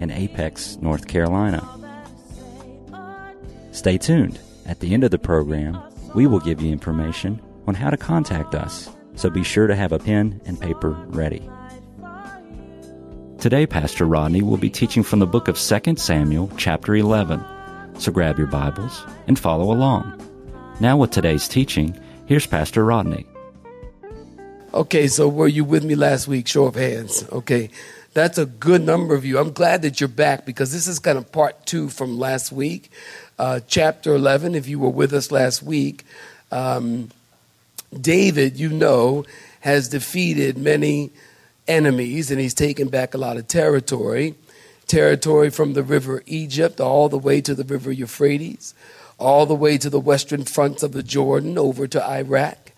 in Apex, North Carolina. Stay tuned. At the end of the program, we will give you information on how to contact us, so be sure to have a pen and paper ready. Today, Pastor Rodney will be teaching from the book of 2 Samuel, chapter 11. So grab your Bibles and follow along. Now, with today's teaching, here's Pastor Rodney. Okay, so were you with me last week? Show of hands. Okay, that's a good number of you. I'm glad that you're back because this is kind of part two from last week. Uh, chapter 11, if you were with us last week, um, David, you know, has defeated many enemies and he's taken back a lot of territory. Territory from the river Egypt all the way to the river Euphrates, all the way to the western fronts of the Jordan over to Iraq.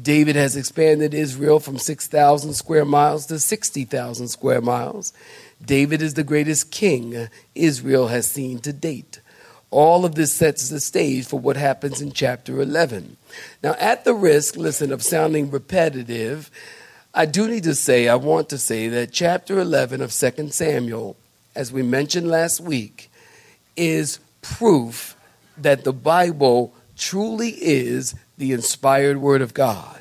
David has expanded Israel from 6,000 square miles to 60,000 square miles. David is the greatest king Israel has seen to date. All of this sets the stage for what happens in chapter 11. Now, at the risk, listen, of sounding repetitive, I do need to say, I want to say that chapter 11 of 2 Samuel, as we mentioned last week, is proof that the Bible truly is the inspired word of God.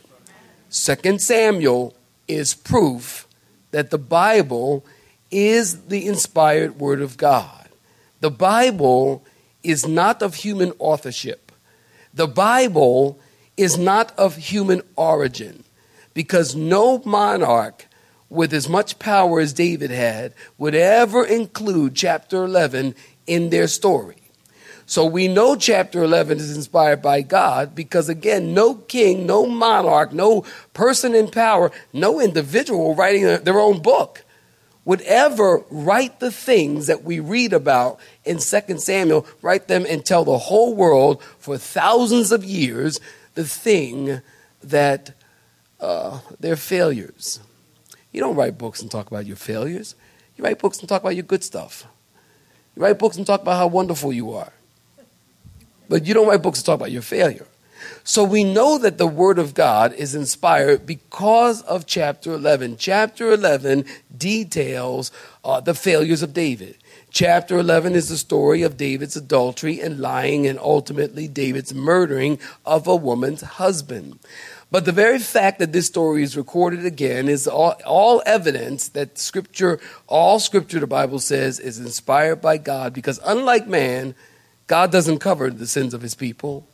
Second Samuel is proof that the Bible is the inspired word of God. The Bible is not of human authorship. The Bible is not of human origin because no monarch with as much power as David had would ever include chapter 11 in their story. So we know chapter 11 is inspired by God because, again, no king, no monarch, no person in power, no individual writing their own book would ever write the things that we read about in 2 Samuel, write them and tell the whole world for thousands of years the thing that uh, they're failures. You don't write books and talk about your failures. You write books and talk about your good stuff. You write books and talk about how wonderful you are. But you don't write books to talk about your failure. So we know that the Word of God is inspired because of chapter 11. Chapter 11 details uh, the failures of David. Chapter 11 is the story of David's adultery and lying, and ultimately David's murdering of a woman's husband. But the very fact that this story is recorded again is all, all, evidence that Scripture, all Scripture, the Bible says, is inspired by God because unlike man, God doesn't cover the sins of his people.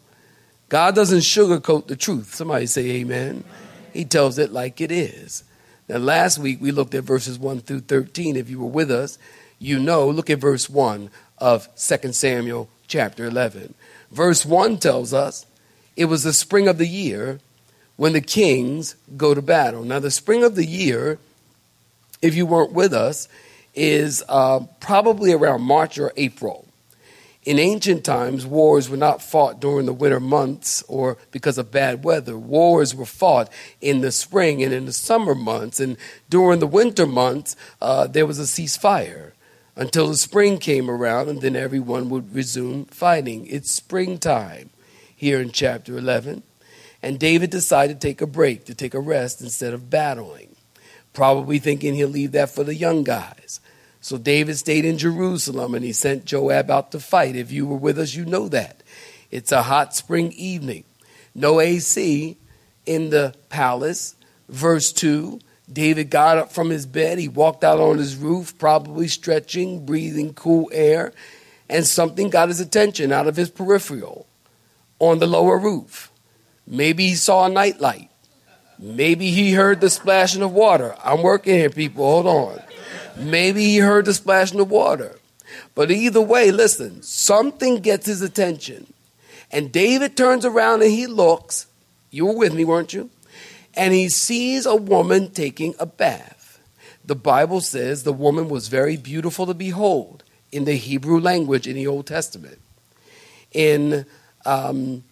God doesn't sugarcoat the truth. Somebody say amen. He tells it like it is. Now, last week we looked at verses 1 through 13. If you were with us, you know, look at verse 1 of 2 Samuel chapter 11. Verse 1 tells us it was the spring of the year when the kings go to battle. Now, the spring of the year, if you weren't with us, is uh, probably around March or April. In ancient times, wars were not fought during the winter months or because of bad weather. Wars were fought in the spring and in the summer months. And during the winter months, uh, there was a ceasefire until the spring came around, and then everyone would resume fighting. It's springtime here in chapter 11. And David decided to take a break, to take a rest instead of battling, probably thinking he'll leave that for the young guys. So David stayed in Jerusalem and he sent Joab out to fight. If you were with us, you know that. It's a hot spring evening. No AC in the palace. Verse 2 David got up from his bed. He walked out on his roof, probably stretching, breathing cool air, and something got his attention out of his peripheral on the lower roof. Maybe he saw a nightlight. Maybe he heard the splashing of water. I'm working here, people. Hold on. Maybe he heard the splash in the water. But either way, listen, something gets his attention. And David turns around and he looks. You were with me, weren't you? And he sees a woman taking a bath. The Bible says the woman was very beautiful to behold, in the Hebrew language in the Old Testament. In um,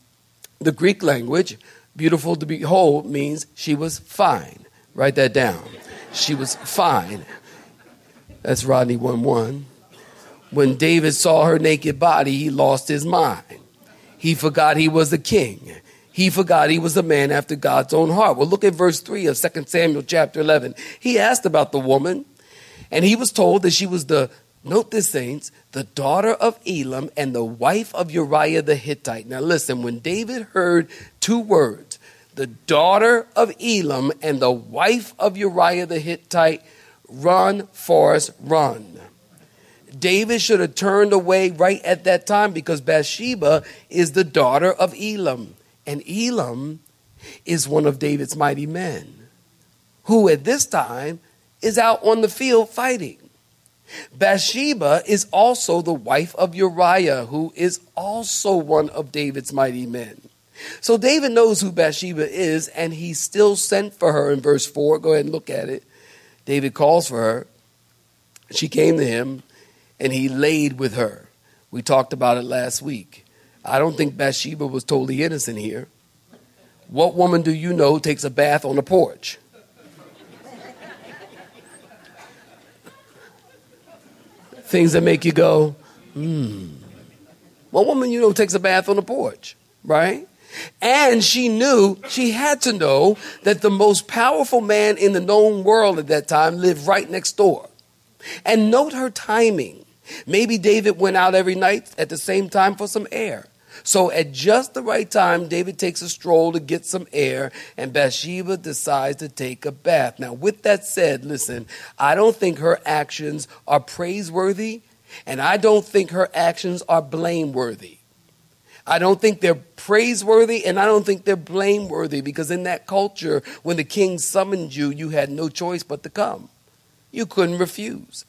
the Greek language, beautiful to behold means she was fine. Write that down. She was fine. That's Rodney 1 1. When David saw her naked body, he lost his mind. He forgot he was a king. He forgot he was a man after God's own heart. Well, look at verse 3 of 2 Samuel chapter 11. He asked about the woman, and he was told that she was the, note this, saints, the daughter of Elam and the wife of Uriah the Hittite. Now, listen, when David heard two words, the daughter of Elam and the wife of Uriah the Hittite, run, Forrest, run. David should have turned away right at that time because Bathsheba is the daughter of Elam. And Elam is one of David's mighty men, who at this time is out on the field fighting. Bathsheba is also the wife of Uriah, who is also one of David's mighty men. So David knows who Bathsheba is, and he still sent for her in verse 4. Go ahead and look at it. David calls for her. She came to him, and he laid with her. We talked about it last week. I don't think Bathsheba was totally innocent here. What woman do you know takes a bath on a porch? Things that make you go, hmm. What woman you know takes a bath on a porch, right? And she knew, she had to know that the most powerful man in the known world at that time lived right next door. And note her timing. Maybe David went out every night at the same time for some air. So at just the right time, David takes a stroll to get some air, and Bathsheba decides to take a bath. Now, with that said, listen, I don't think her actions are praiseworthy, and I don't think her actions are blameworthy. I don't think they're praiseworthy and I don't think they're blameworthy because in that culture, when the king summoned you, you had no choice but to come. You couldn't refuse.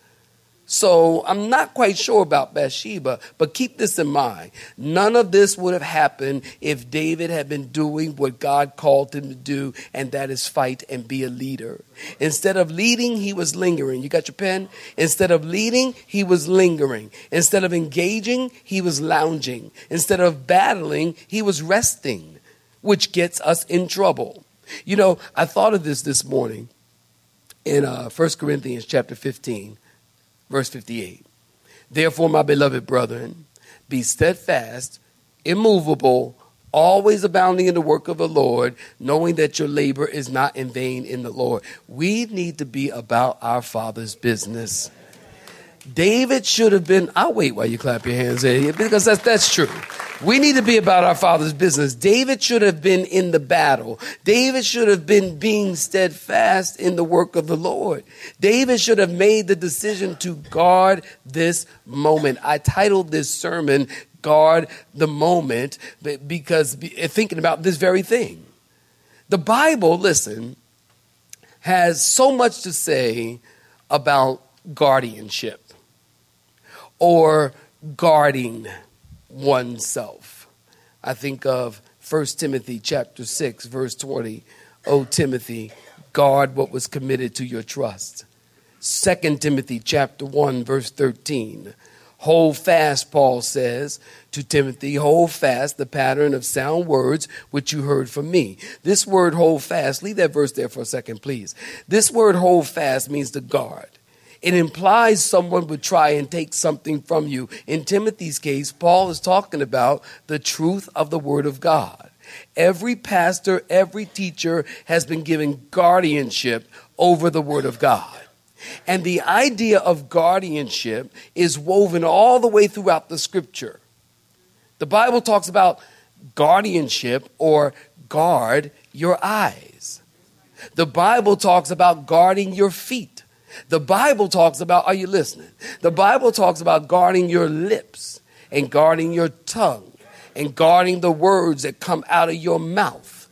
So I'm not quite sure about Bathsheba, but keep this in mind. None of this would have happened if David had been doing what God called him to do, and that is fight and be a leader. Instead of leading, he was lingering. You got your pen? Instead of leading, he was lingering. Instead of engaging, he was lounging. Instead of battling, he was resting, which gets us in trouble. You know, I thought of this this morning in uh, 1 Corinthians chapter 15 Verse 58. Therefore, my beloved brethren, be steadfast, immovable, always abounding in the work of the Lord, knowing that your labor is not in vain in the Lord. We need to be about our Father's business. David should have been, I'll wait while you clap your hands, because that's, that's true. We need to be about our Father's business. David should have been in the battle. David should have been being steadfast in the work of the Lord. David should have made the decision to guard this moment. I titled this sermon, Guard the Moment, because thinking about this very thing. The Bible, listen, has so much to say about guardianship or guarding oneself. I think of 1 Timothy chapter 6 verse 20. O Timothy, guard what was committed to your trust. 2 Timothy chapter 1 verse 13. Hold fast, Paul says to Timothy, hold fast the pattern of sound words which you heard from me. This word hold fast, leave that verse there for a second, please. This word hold fast means to guard. It implies someone would try and take something from you. In Timothy's case, Paul is talking about the truth of the Word of God. Every pastor, every teacher has been given guardianship over the Word of God. And the idea of guardianship is woven all the way throughout the scripture. The Bible talks about guardianship or guard your eyes. The Bible talks about guarding your feet. The Bible talks about, are you listening? The Bible talks about guarding your lips and guarding your tongue and guarding the words that come out of your mouth.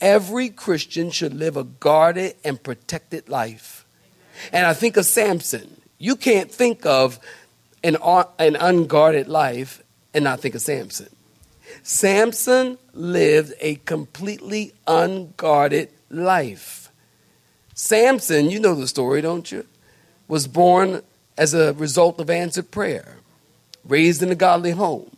Every Christian should live a guarded and protected life. And I think of Samson. You can't think of an, an unguarded life and not think of Samson. Samson lived a completely unguarded life. Samson, you know the story, don't you? Was born as a result of answered prayer, raised in a godly home.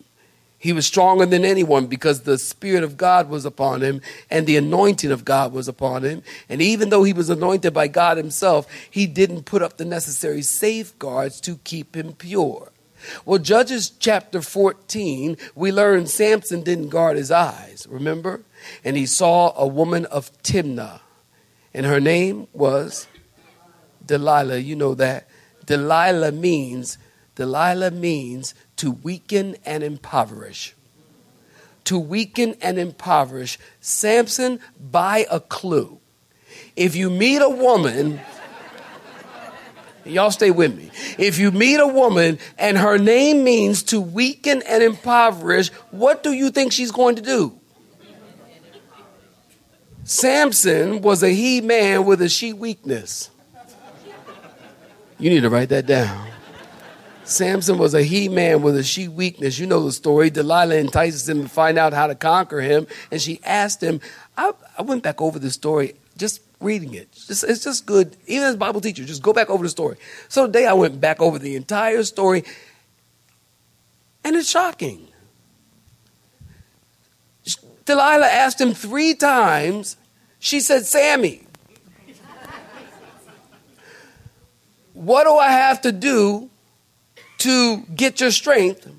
He was stronger than anyone because the Spirit of God was upon him and the anointing of God was upon him. And even though he was anointed by God himself, he didn't put up the necessary safeguards to keep him pure. Well, Judges chapter 14, we learn Samson didn't guard his eyes, remember? And he saw a woman of Timnah, and her name was Delilah. You know that. Delilah means Delilah means to weaken and impoverish. To weaken and impoverish. Samson, by a clue. If you meet a woman, y'all stay with me. If you meet a woman and her name means to weaken and impoverish, what do you think she's going to do? Samson was a he man with a she weakness. You need to write that down. Samson was a he man with a she weakness. You know the story. Delilah entices him to find out how to conquer him, and she asked him. I, I went back over the story, just reading it. Just, it's just good. Even as a Bible teacher, just go back over the story. So today I went back over the entire story, and it's shocking. Delilah asked him three times. She said, Sammy, what do I have to do to get your strength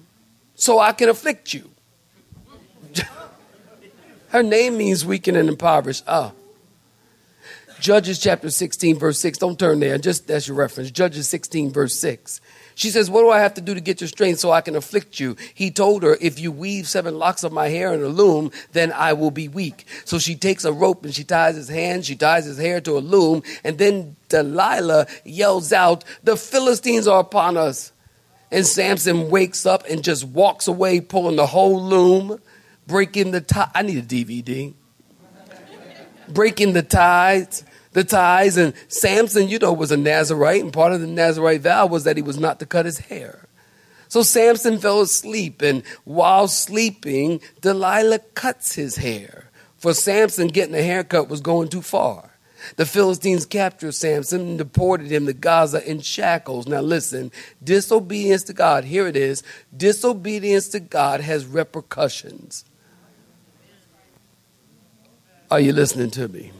so I can afflict you? Her name means weakened and impoverished. Ah. Judges chapter 16, verse 6. Don't turn there. Just that's your reference. Judges 16, verse 6. She says, What do I have to do to get your strength so I can afflict you? He told her, If you weave seven locks of my hair in a loom, then I will be weak. So she takes a rope and she ties his hands, she ties his hair to a loom, and then Delilah yells out, The Philistines are upon us. And Samson wakes up and just walks away, pulling the whole loom, breaking the tie. I need a DVD. breaking the ties the ties. And Samson, you know, was a Nazarite, and part of the Nazarite vow was that he was not to cut his hair. So Samson fell asleep, and while sleeping, Delilah cuts his hair. For Samson, getting a haircut was going too far. The Philistines captured Samson and deported him to Gaza in shackles. Now, listen disobedience to God, here it is disobedience to God has repercussions. Are you listening to me?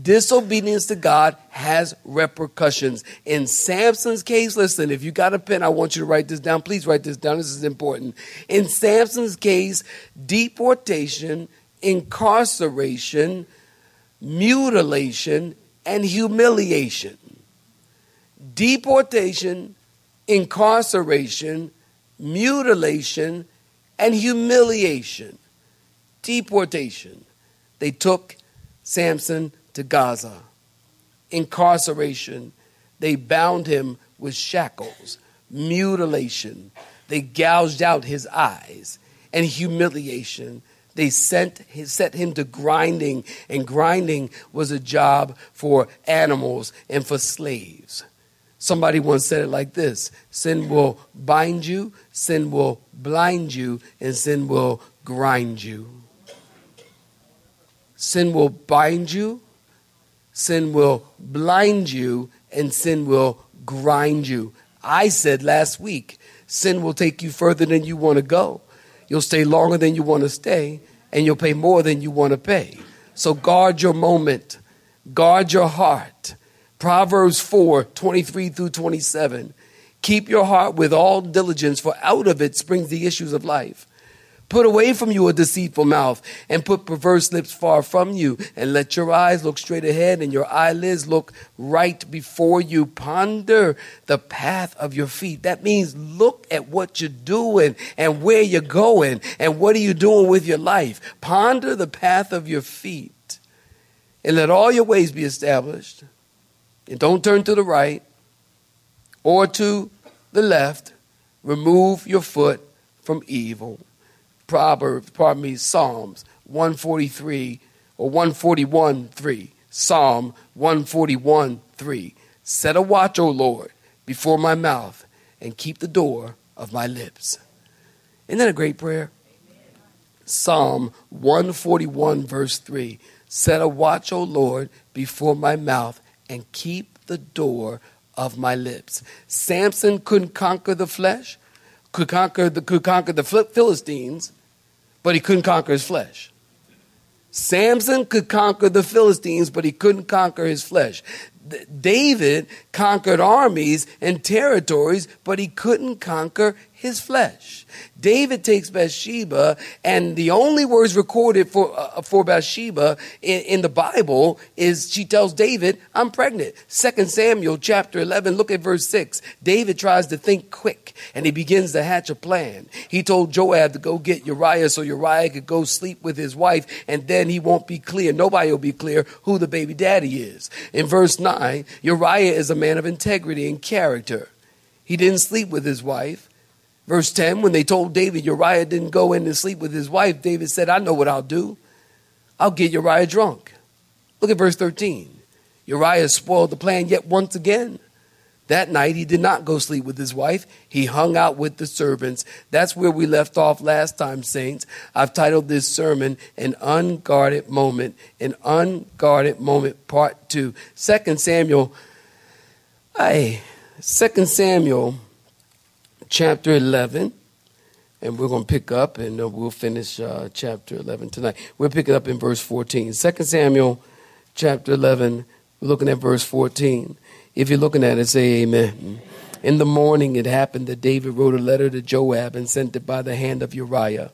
Disobedience to God has repercussions. In Samson's case, listen, if you got a pen, I want you to write this down. Please write this down. This is important. In Samson's case, deportation, incarceration, mutilation, and humiliation. Deportation, incarceration, mutilation, and humiliation. Deportation. They took Samson to Gaza. Incarceration, they bound him with shackles. Mutilation, they gouged out his eyes. And humiliation, they sent set him to grinding, and grinding was a job for animals and for slaves. Somebody once said it like this Sin will bind you, sin will blind you, and sin will grind you. Sin will bind you, sin will blind you and sin will grind you. I said last week, sin will take you further than you want to go. You'll stay longer than you want to stay, and you'll pay more than you want to pay. So guard your moment, guard your heart. Proverbs 4 23 through 27. Keep your heart with all diligence, for out of it springs the issues of life. Put away from you a deceitful mouth and put perverse lips far from you. And let your eyes look straight ahead and your eyelids look right before you. Ponder the path of your feet. That means look at what you're doing and where you're going and what are you doing with your life. Ponder the path of your feet and let all your ways be established. And don't turn to the right or to the left. Remove your foot from evil. Proverbs, pardon me, Psalms 143 or 141 3. Psalm 141 3. Set a watch, O Lord, before my mouth and keep the door of my lips. Isn't that a great prayer? Psalm 141, verse 3. Set a watch, O Lord, before my mouth and keep the door of my lips. Samson couldn't conquer the flesh, could conquer the, could conquer the Philistines, but he couldn't conquer his flesh. Samson could conquer the Philistines, but he couldn't conquer his flesh. David conquered armies and territories, but he couldn't conquer his flesh. David takes Bathsheba, and the only words recorded for, uh, for Bathsheba in, in, the Bible is she tells David, I'm pregnant. Second Samuel chapter 11, look at verse 6. David tries to think quick, and he begins to hatch a plan. He told Joab to go get Uriah so Uriah could go sleep with his wife, and then he won't be clear. Nobody will be clear who the baby daddy is. In verse 9, Uriah is a man of integrity and character. He didn't sleep with his wife. Verse 10, when they told David Uriah didn't go in and sleep with his wife, David said, I know what I'll do. I'll get Uriah drunk. Look at verse 13. Uriah spoiled the plan yet once again. That night he did not go sleep with his wife. He hung out with the servants. That's where we left off last time, saints. I've titled this sermon An Unguarded Moment. An Unguarded Moment, Part 2. 2 Samuel. Hey, 2 Samuel chapter 11, and we're going to pick up and uh, we'll finish uh, chapter 11 tonight. We'll pick it up in verse 14. 2 Samuel chapter 11, we're looking at verse 14. If you're looking at it, say amen. In the morning, it happened that David wrote a letter to Joab and sent it by the hand of Uriah.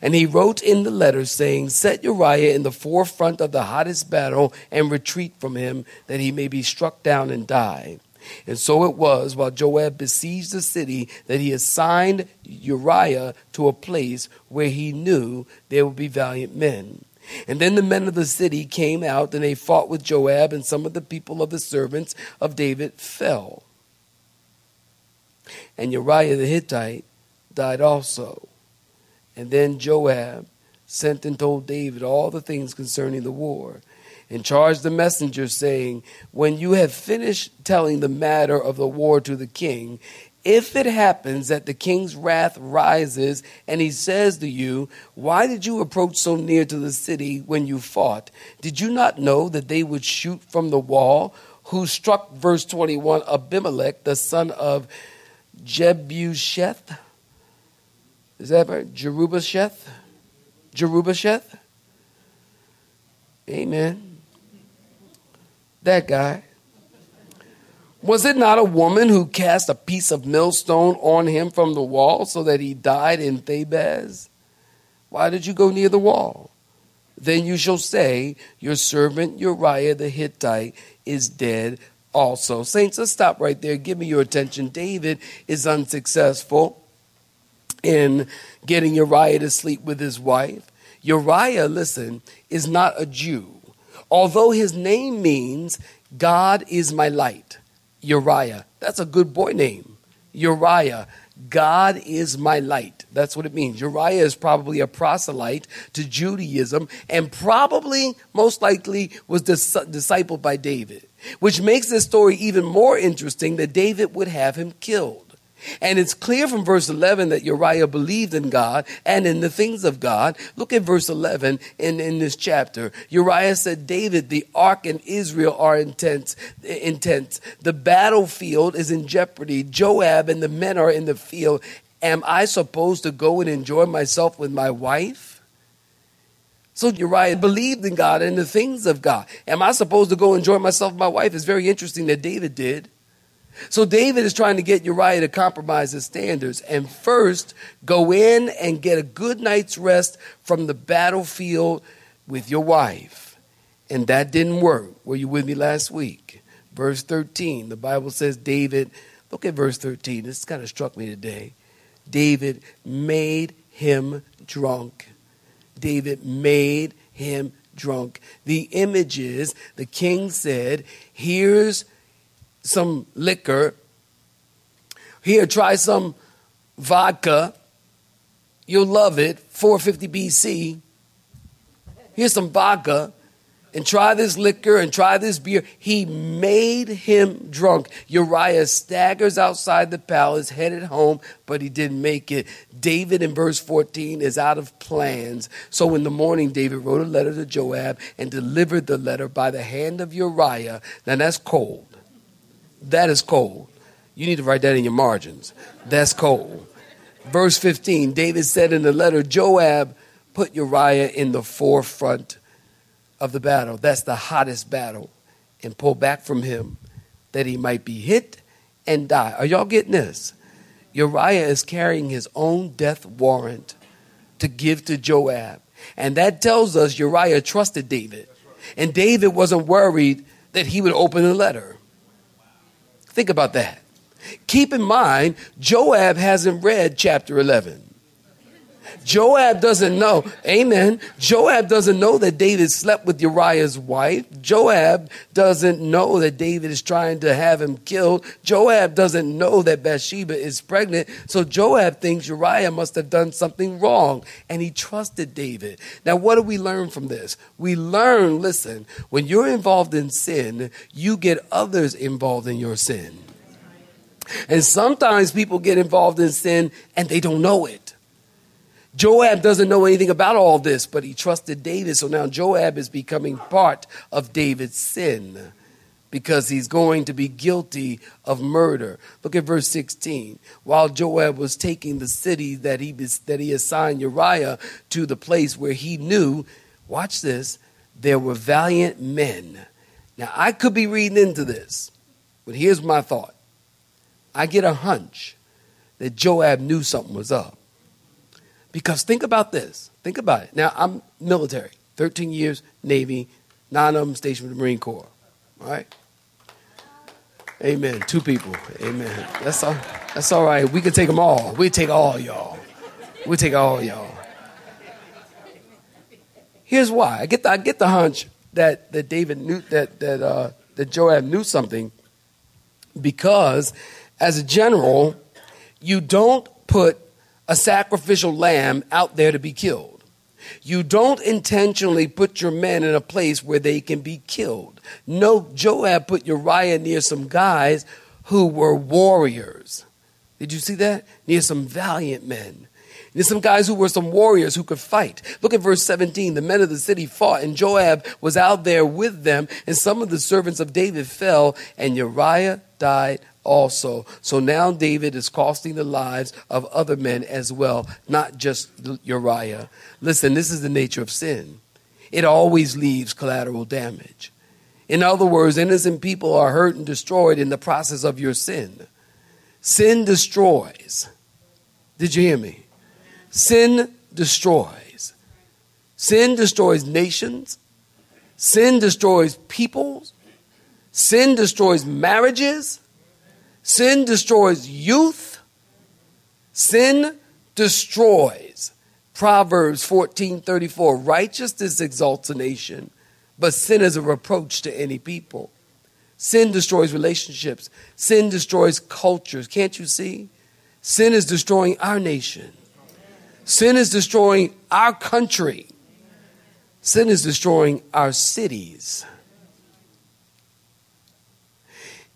And he wrote in the letter saying, Set Uriah in the forefront of the hottest battle and retreat from him, that he may be struck down and die. And so it was, while Joab besieged the city, that he assigned Uriah to a place where he knew there would be valiant men. And then the men of the city came out, and they fought with Joab, and some of the people of the servants of David fell. And Uriah the Hittite died also. And then Joab sent and told David all the things concerning the war and charged the messenger, saying, When you have finished telling the matter of the war to the king, if it happens that the king's wrath rises and he says to you, Why did you approach so near to the city when you fought? Did you not know that they would shoot from the wall? Who struck, verse 21, Abimelech, the son of Jebusheth? Is that right? Jerubasheth? Jerubasheth? Amen that guy? Was it not a woman who cast a piece of millstone on him from the wall so that he died in Thebez? Why did you go near the wall? Then you shall say, Your servant Uriah the Hittite is dead also. Saints, let's stop right there. Give me your attention. David is unsuccessful in getting Uriah to sleep with his wife. Uriah, listen, is not a Jew although his name means God is my light, Uriah. That's a good boy name. Uriah. God is my light. That's what it means. Uriah is probably a proselyte to Judaism and probably, most likely, was dis- discipled by David, which makes this story even more interesting that David would have him killed. And it's clear from verse 11 that Uriah believed in God and in the things of God. Look at verse 11 in, in this chapter. Uriah said, David, the ark and Israel are intense, intense. The battlefield is in jeopardy. Joab and the men are in the field. Am I supposed to go and enjoy myself with my wife? So Uriah believed in God and the things of God. Am I supposed to go enjoy myself with my wife? It's very interesting that David did. So David is trying to get Uriah to compromise his standards and first go in and get a good night's rest from the battlefield with your wife. And that didn't work. Were you with me last week? Verse 13, the Bible says David, look at verse 13. This kind of struck me today. David made him drunk. David made him drunk. The image is the king said, Here's some liquor. Here, try some vodka. You'll love it. 450 BC. Here's some vodka. And try this liquor and try this beer. He made him drunk. Uriah staggers outside the palace, headed home, but he didn't make it. David in verse 14 is out of plans. So in the morning, David wrote a letter to Joab and delivered the letter by the hand of Uriah. Now that's cold. That is cold. You need to write that in your margins. That's cold. Verse 15 David said in the letter, Joab put Uriah in the forefront of the battle. That's the hottest battle. And pull back from him that he might be hit and die. Are y'all getting this? Uriah is carrying his own death warrant to give to Joab. And that tells us Uriah trusted David. And David wasn't worried that he would open the letter. Think about that. Keep in mind, Joab hasn't read chapter 11. Joab doesn't know. Amen. Joab doesn't know that David slept with Uriah's wife. Joab doesn't know that David is trying to have him killed. Joab doesn't know that Bathsheba is pregnant. So Joab thinks Uriah must have done something wrong and he trusted David. Now, what do we learn from this? We learn, listen, when you're involved in sin, you get others involved in your sin. And sometimes people get involved in sin and they don't know it. Joab doesn't know anything about all this, but he trusted David. So now Joab is becoming part of David's sin because he's going to be guilty of murder. Look at verse 16. While Joab was taking the city that he, that he assigned Uriah to the place where he knew, watch this, there were valiant men. Now, I could be reading into this, but here's my thought. I get a hunch that Joab knew something was up. Because think about this. Think about it. Now, I'm military, 13 years, Navy, nine of them stationed with the Marine Corps. All right? Amen. Two people. Amen. That's all, that's all right. We can take them all. We take all y'all. We take all y'all. Here's why. I get the, I get the hunch that, that David knew that that uh, that Joab knew something because as a general, you don't put a sacrificial lamb out there to be killed. You don't intentionally put your men in a place where they can be killed. No, Joab put Uriah near some guys who were warriors. Did you see that? Near some valiant men. There's some guys who were some warriors who could fight. Look at verse 17. The men of the city fought, and Joab was out there with them, and some of the servants of David fell, and Uriah died also. So now David is costing the lives of other men as well, not just Uriah. Listen, this is the nature of sin. It always leaves collateral damage. In other words, innocent people are hurt and destroyed in the process of your sin. Sin destroys. Did you hear me? Sin destroys. Sin destroys nations. Sin destroys peoples. Sin destroys marriages. Sin destroys youth. Sin destroys. Proverbs 14:34 Righteousness exalts a nation, but sin is a reproach to any people. Sin destroys relationships. Sin destroys cultures. Can't you see? Sin is destroying our nation. Sin is destroying our country. Sin is destroying our cities.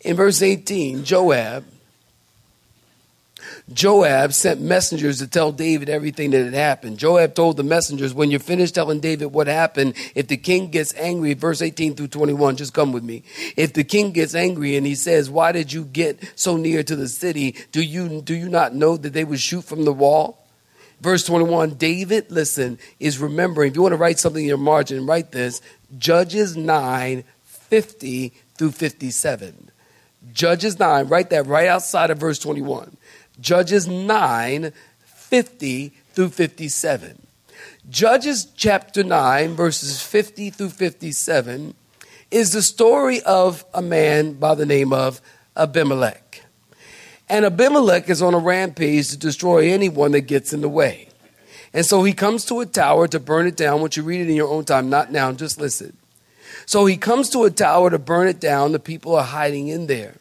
In verse 18, Joab Joab sent messengers to tell David everything that had happened. Joab told the messengers, when you're finished telling David what happened, if the king gets angry, verse 18 through 21, just come with me. If the king gets angry and he says, why did you get so near to the city? Do you, do you not know that they would shoot from the wall? Verse 21, David, listen, is remembering. If you want to write something in your margin, write this Judges 9, 50 through 57. Judges 9, write that right outside of verse 21. Judges 9, 50 through 57. Judges chapter 9, verses 50 through 57, is the story of a man by the name of Abimelech. And Abimelech is on a rampage to destroy anyone that gets in the way. And so he comes to a tower to burn it down. Once you read it in your own time, not now, just listen. So he comes to a tower to burn it down. The people are hiding in there.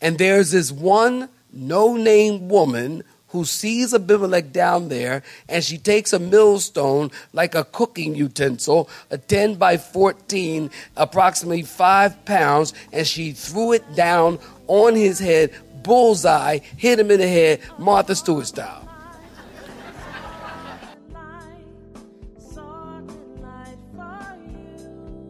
And there's this one no name woman who sees Abimelech down there and she takes a millstone like a cooking utensil, a 10 by 14, approximately five pounds, and she threw it down on his head, bullseye, hit him in the head, Martha Stewart style.